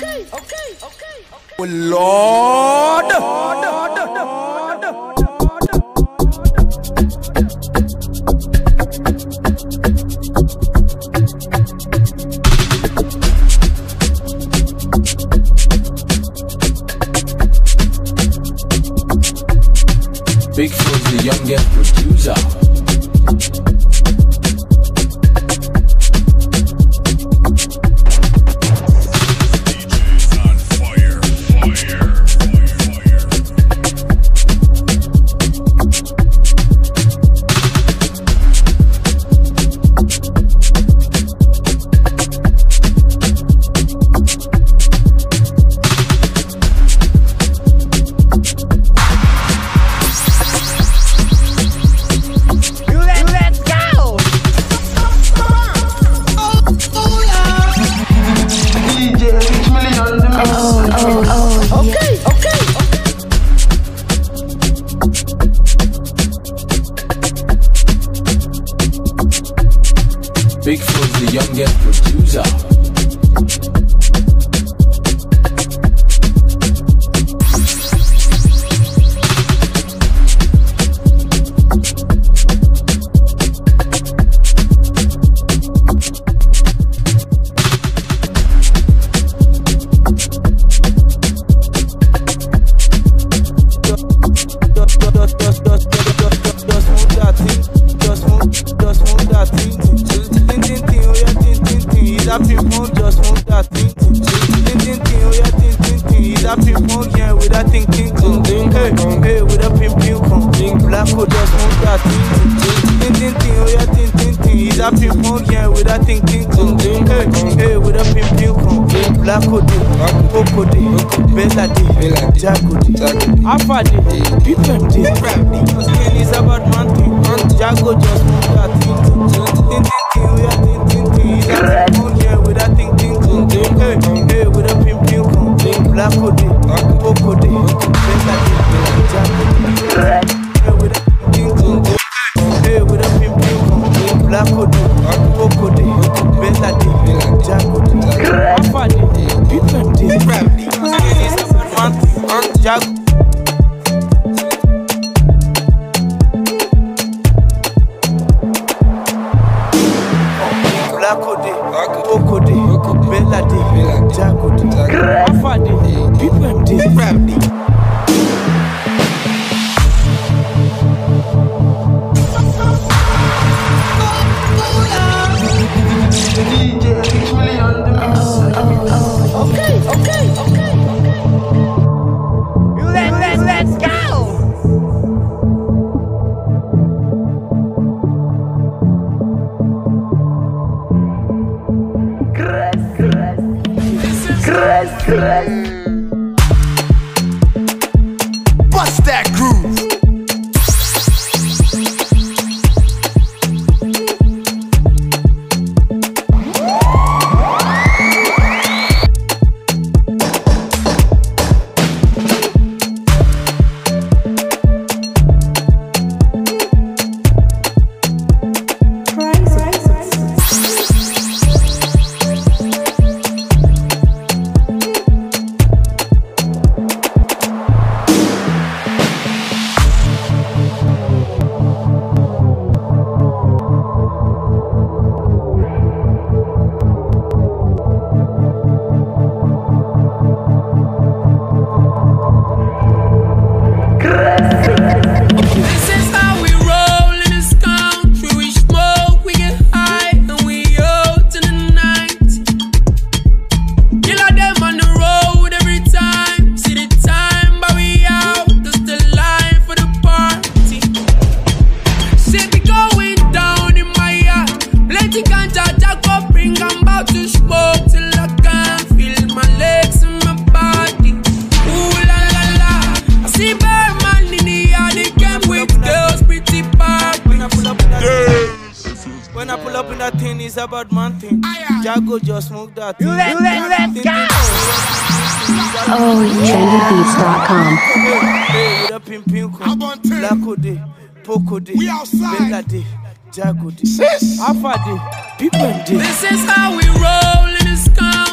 okay, okay, okay, okay. Oh Lord. Big Black Ode, Okode, Belade, Jagode, Afade, Pipemde, It's about man thing. Jago just move that thing. Ting, ting, ting, oh yeah, ting, ting, ting. It's a thing, yeah, with that ting, ting, ting. Hey, hey, with a pim, pim, pim. Black Ode, Okode, Belade, Jagode. Hey, with Bust that groove. This Belade, Jagode, Afade, Pipemde. This is how we roll in this country.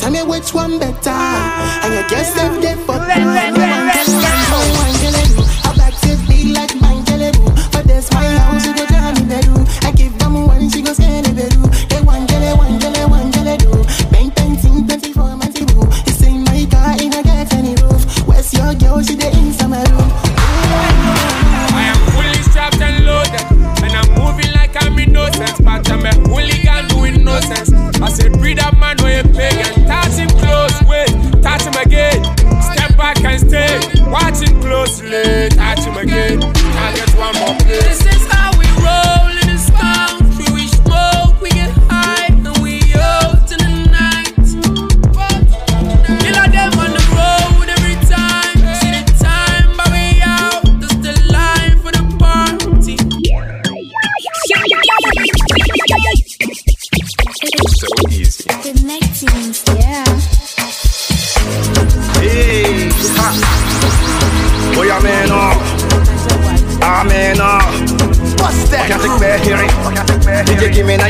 Tell me which one better. And you guess if they fuck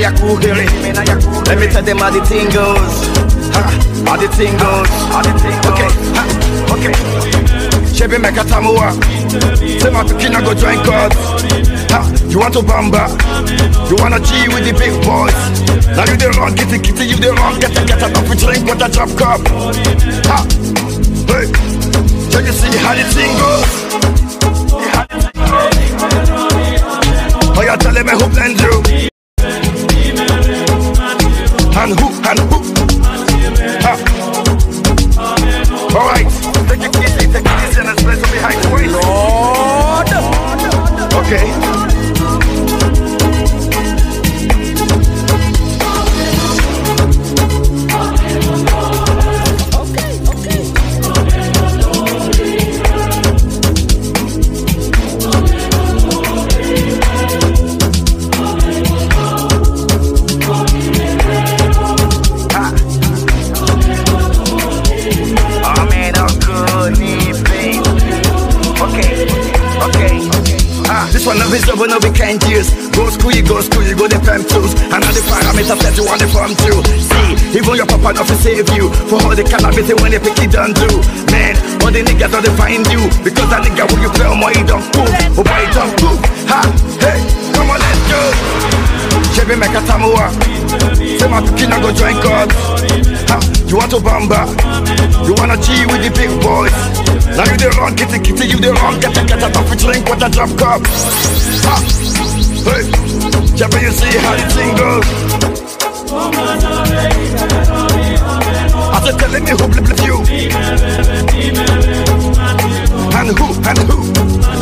Your cool hearing. Let me tell them how the thing goes. Ha, how the thing goes. Okay, ha, okay. Chebe make a tamua. Say my pikin I go join God. Ha, you want to bamba? You wanna G with the big boys? Now you the wrong, kitty kitty, you the wrong, get a get a don't drink with a drop cup. Ha, hey, so you see how the thing goes? The parameters that you want to from too. See, even your papa not to save you. For all the calamity when they pick it done do. Man, all the niggas don't find you. Because that nigga who you play on my don't move. Oh boy, don't move. Ha, hey, come on, let's go. Chevy make a tamua. Say my pikin I go join God. Ha, you want to bamba? You wanna G with the big boys? Now you the wrong, kitty kitty, you the wrong, get a get a don't drink with a drop cup. Ha, hey, Chevy, you see how thing goes? I said, telling me who blip blip you, and who and who.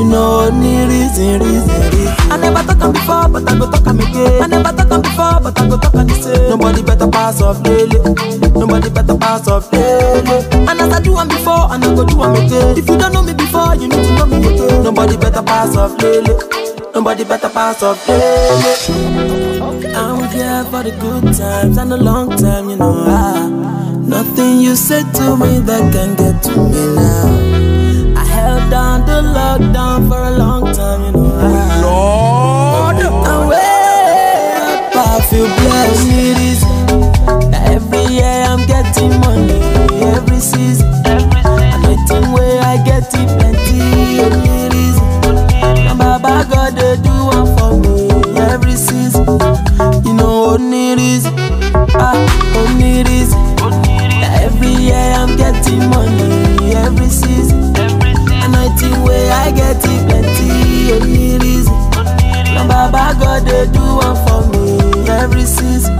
You know only reason, reason, reason. I never talk am before, but I go talk am again. I never talk am before, but I go talk am the same. Nobody better pass off daily. Nobody better pass off daily. And as I do am before, and I go do am again. If you don't know me before, you need to know me again. Nobody better pass off daily. Nobody better pass off daily. I'm here for the good times and the long time, you know. Ah, nothing you say to me that can get to me now. Down the lockdown for a long time, you know. Ah, Lord. and way I feel blessed. It is every year I'm getting money, every season. Anointing where I get it plenty, only reason. Now Baba God they do one for me every season. You know only reason, ah, only reason. That every year I'm getting money every season. Where I get it plenty, only reason. Now Baba God they do one for me every season.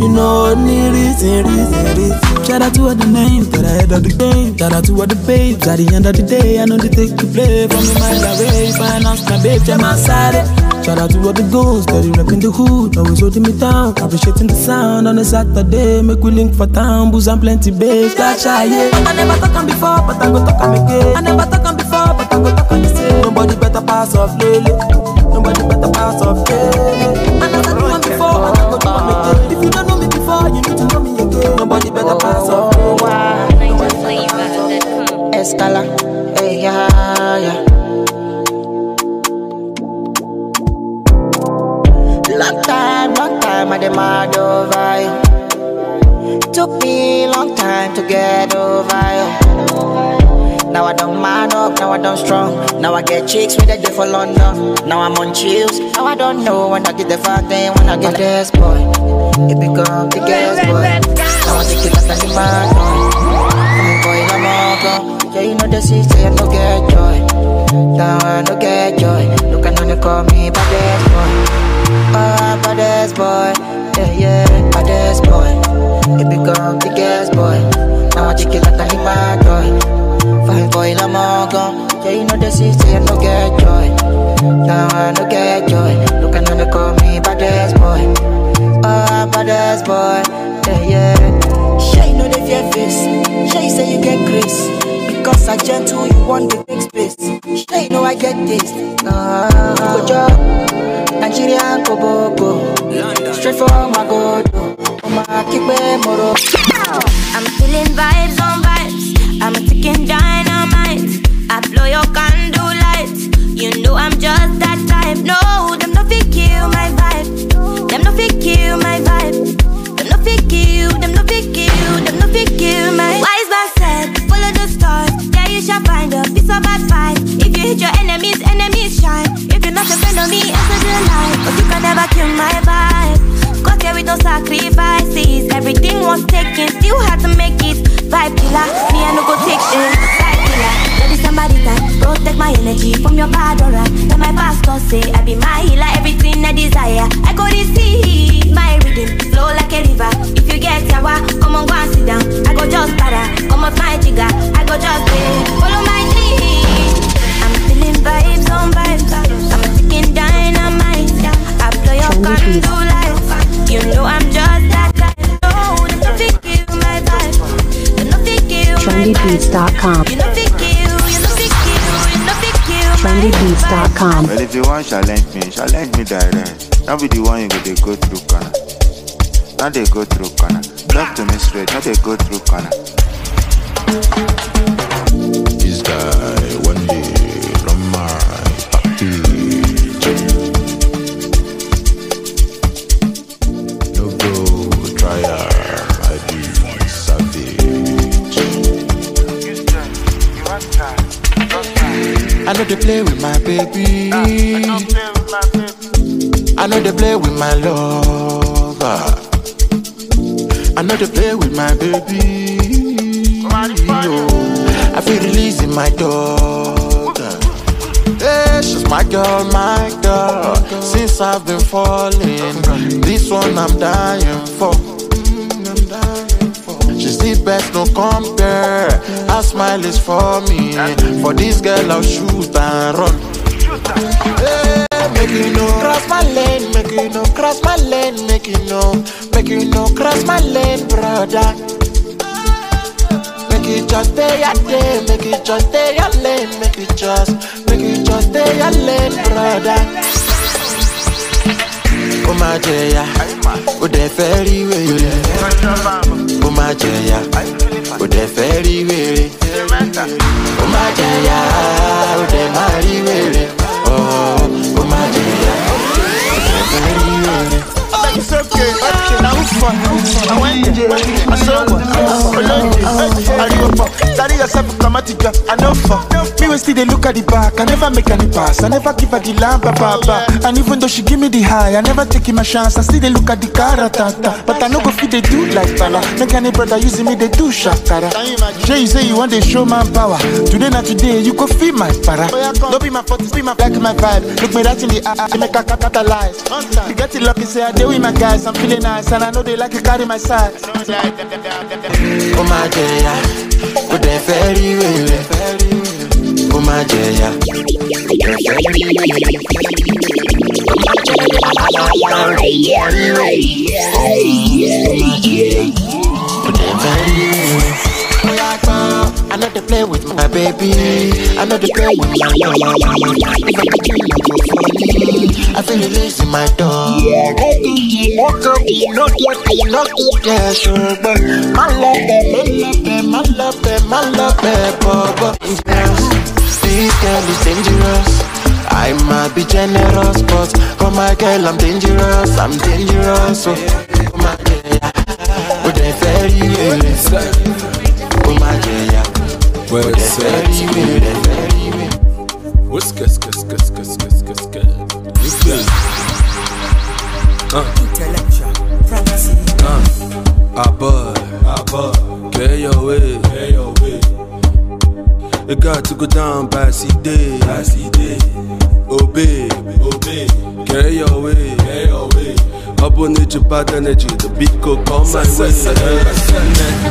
You know only reason, reason, reason. Shout out to all the names that I head of the game. Shout out to all the babes at the end of the day. I know they take the play from the mind away. Finance my babe, them outside. Shout out to all the that rep in the hood, always holding me down. Appreciating the sound on a Saturday. Make we link for town, booze and plenty babes. Like shy, yeah. I never talk on before, but I go talk on again. I never talk on before, but I go talk on the same. Nobody better pass off lately. Nobody better pass off lately. Strong. Now I get chicks with a day for London. Now I'm on chills. Now I don't know when I get the fuck then when I get this boy. It become the gas boy. Now I take it like a man boy. I'm boy, I'm all gone. Yeah, you know the city, I no get joy. Now I no get joy. Look, I know they call me baddest boy. Ah, oh, baddest boy. Yeah, yeah, baddest boy. It become the gas boy. Now I take it like a bad Fine boy, I'm all gone. Yeah, you know the city, I no get joy. Now I no get joy. Look, know they call me baddest boy. Oh, baddest boy. Yeah, yeah. Sure, you know the fear face. Sure, you say you get grace. Because I gentle, you want the big space. Sure, you know I get this. Ah, good job. Nigerian Koboko. Straight from my God. Oh, my kickback, moro. I'm feeling vibes on vibes. I'm a ticking dynamite. I blow your candle lights. You know I'm just that type. No, them no fit kill my vibe. Them no fit kill my vibe. Them no fit kill. Them no fit kill. Them no fit kill my. Wise man said, follow the stars. Yeah, you shall find a piece of advice. If you hit your enemies, enemies shine. If you're not a friend of me, enter the light. But you can never kill my vibe. Got here with no sacrifices. Everything was taken, still had to make it. Vibe killer, energy from your bad aura. Then my pastor say I be my healer, everything I desire. I go to see my rhythm flow like a river. If you get yawa, come on go and sit down. I go just para, come off my jigger. I go just pay, follow my lead. I'm feeling vibes on vibes. I'm a ticking dynamite. I blow your candle lights. You know I'm just that guy. No, them no fit kill my vibe. Them no fit kill my vibe. trendybeats.com. You no trendybeats.com. Well, if you want to challenge me, challenge me direct. Not be the one you go they go through corner. Not they go through corner. Talk to me straight, not they go through corner. This guy know they play with my baby. I know they play with my lover. I know they play with my baby. I feel releasing my daughter. Yeah, she's my girl, my girl. Since I've been falling, this one I'm dying for. She's the best, no compare. Her smile is for me. For this girl, I'll shoot and run. Make you know cross my lane, make you know cross my lane, make you know, make you know cross my lane, brother. Make it just stay your day, make it just stay your lane, make it just, make it just stay your lane, brother. Ó máa jẹ̀yà, ó dẹ̀ fẹ́ rí wèrè. Ó máa jẹ̀yà, ó dẹ̀ fẹ́ rí wèrè. Ó máa jẹ̀yà, ó dẹ̀ máa rí wèrè. Ó máa jẹ̀yà, ó dẹ̀ fẹ́ rí wèrè. It's okay, okay, now fun? I saw Ariwopo, carry yourself, it, I know for. Me when still they look at the back, I never make any pass, I never give her the lamp, papa. And even though she give me the high, I never take my chance, I still they look at the caratata. But I know go fit they do like Bala, make any brother using me, they do shakara. Jay, you say you want the show man power, today not today, you go feel my para. Don't be my fault, be my like my vibe, look me right in the eye, I make a capitalize. You get it lucky, say I deal with my guys, I'm feeling nice, and I know they like to carry my side. Ó máa jẹ̀yà, ó dẹ̀ fẹ́ rí wèrè. Ó máa jẹ̀yà, I know they play with my baby. I know they play with my. If I could dream, I go for me. Release my dog. Yeah. This girl is dangerous. I might be generous, but for my girl, I'm dangerous. I'm dangerous. Oh, oh my girl, oh, they very well. Oh my girl, oh, they very. What's good, good, good, good, good. What's good? Uh. Uh. Abba, Abba, get your way, get your way. It got to go down by CD, by CD. Obey, obey, get your way, get your way. Up on it, your bad energy, the beat could come my way.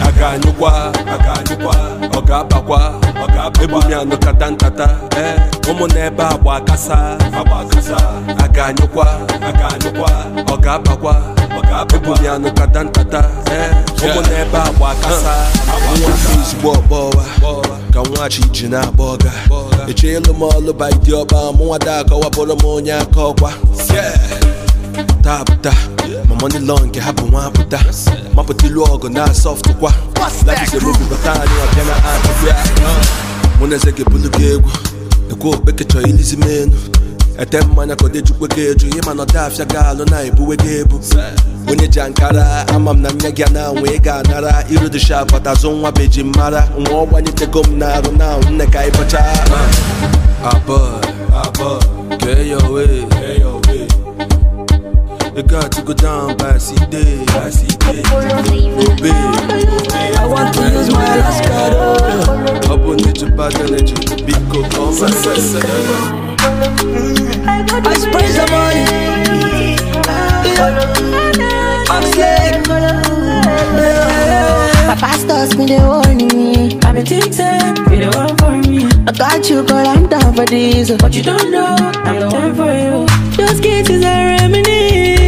Aga nyukwa, aga nyukwa, oga bakwa, oga bakwa. Ebu mi anu kata nkata, eh. Umu nebe agba kasa, agba kasa. Aga nyukwa, aga nyukwa, oga bakwa, oga bakwa. Ebu mi anu kata nkata, eh. Umu nebe agba kasa, agba kasa. Ezigbo ọgbọwa, ka nwa chi ji na-agba ọga. Echeelu m ọlụ ba ịdị ọba, mụnwa da akọwapụrụ m onye aka ọkwa. Tapụta ma money long nke ha bụ nwa apụta mapụta ilu ọgụ na soft kwa lafisebebibata anyị ọbịa na atụbịa mụ na eze ga-ebulu gị egwu ekwe okpeke chọrọ ilizi m enu ete mmanya ka ọ dejukwe gị eju ịma na ọda afịa gị alụ na-ebuwe gị ebu onye ji ankara ama m na nya gị na anwa ị ga-anara iru dị sharp atazụ nwa beji mara. Nwa ọ gbanyetego m na-arụ na nne ka ịbọcha abọ abọ get your way. Get your way It got to go down by CD, by CD. Obey, I want to use my last card. Up on it, your bad energy. Big coke on my I spray some money. I'm slick. My pastors been they warning me. I've been thinking, be the one for me. I got you, girl, I'm down for this. But you don't know, I'm the one for you. Those kisses are reminisce. Many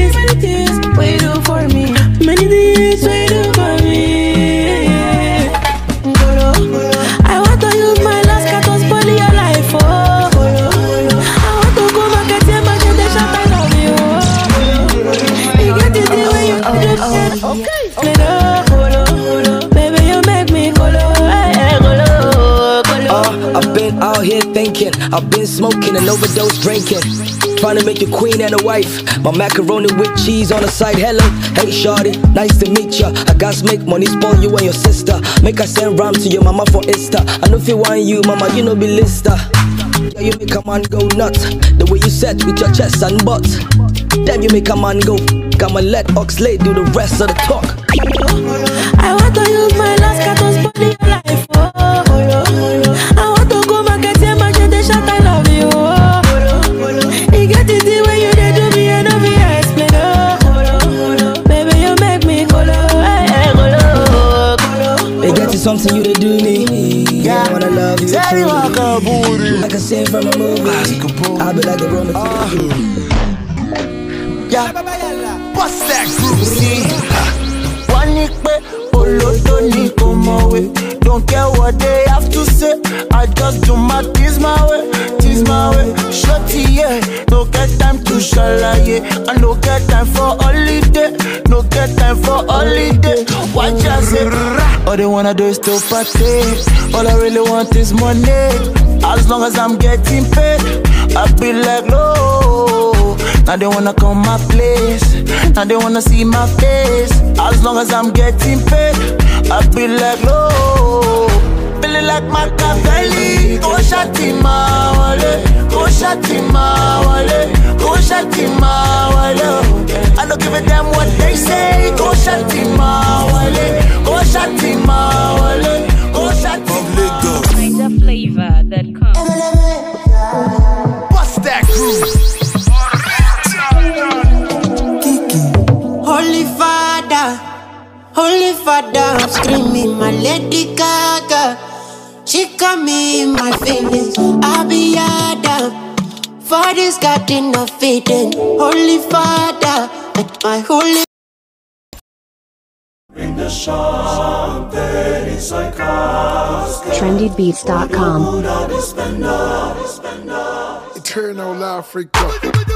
I've been out here thinking, I've been smoking and overdose drinking. Trying to make you queen and a wife. My macaroni with cheese on the side. Hello, hey shorty, nice to meet ya. I got make money spoil you and your sister. Make I send ram to your mama for Easter. I know if you want you, mama, you know be lister. Yeah, you make a man go nuts. The way you set with your chest and butt. Then you make a man go. And let Oxlade do the rest of the talk. I want to use my last to your life. Something you to do me. Yeah, I wanna love you truly. like a booty. Like a scene from a movie. I'll be like a Roman. Uh-huh. Yeah, bust that groove. See, ní pé olódó ni kò mọ̀wé. Don't care what they have to say. I just do my things my way, things my way. Shorty, yeah, to ṣàlàyé. I no get time for holiday, no get time for holiday. Watch out, say, all they wanna do is to party. All I really want is money. As long as I'm getting paid, I be like, no. Now they wanna come my place. Now they wanna see my face. As long as I'm getting paid, I be like, no. Feeling like Machiavelli. Go shati ma wale. Go shati ma wale. Go shati ma wale. I don't give a damn what they say. Go shati ma wale. Go shati ma wale. Father, I'm screaming my Lady Gaga. She got me in my feelings. I be Adam. For this garden of Eden. Holy Father, and my holy. trendybeats.com. Eternal Africa.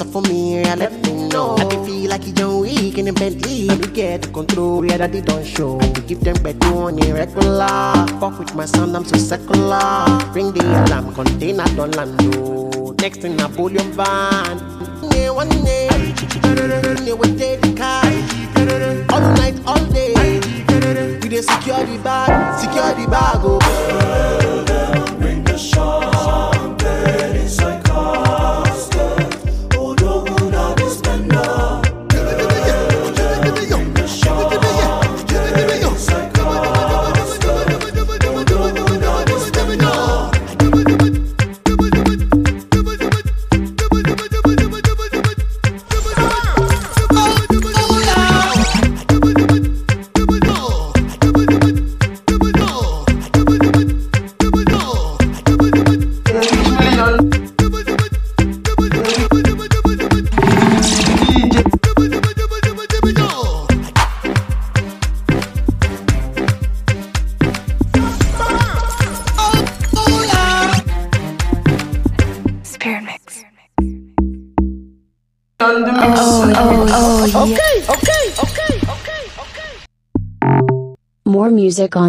Some for me. Yeah, let me know. I can feel like you don't weak in the Bentley. We get the control, yeah, that they don't show. We give them better on irregular. Fuck with my son, I'm so secular. Ring the alarm, container don't land. Next thing, Napoleon van. Yeah, one day, yeah, we take the car. All night, all day. We dey secure the bag, secure the bag, oh. Music on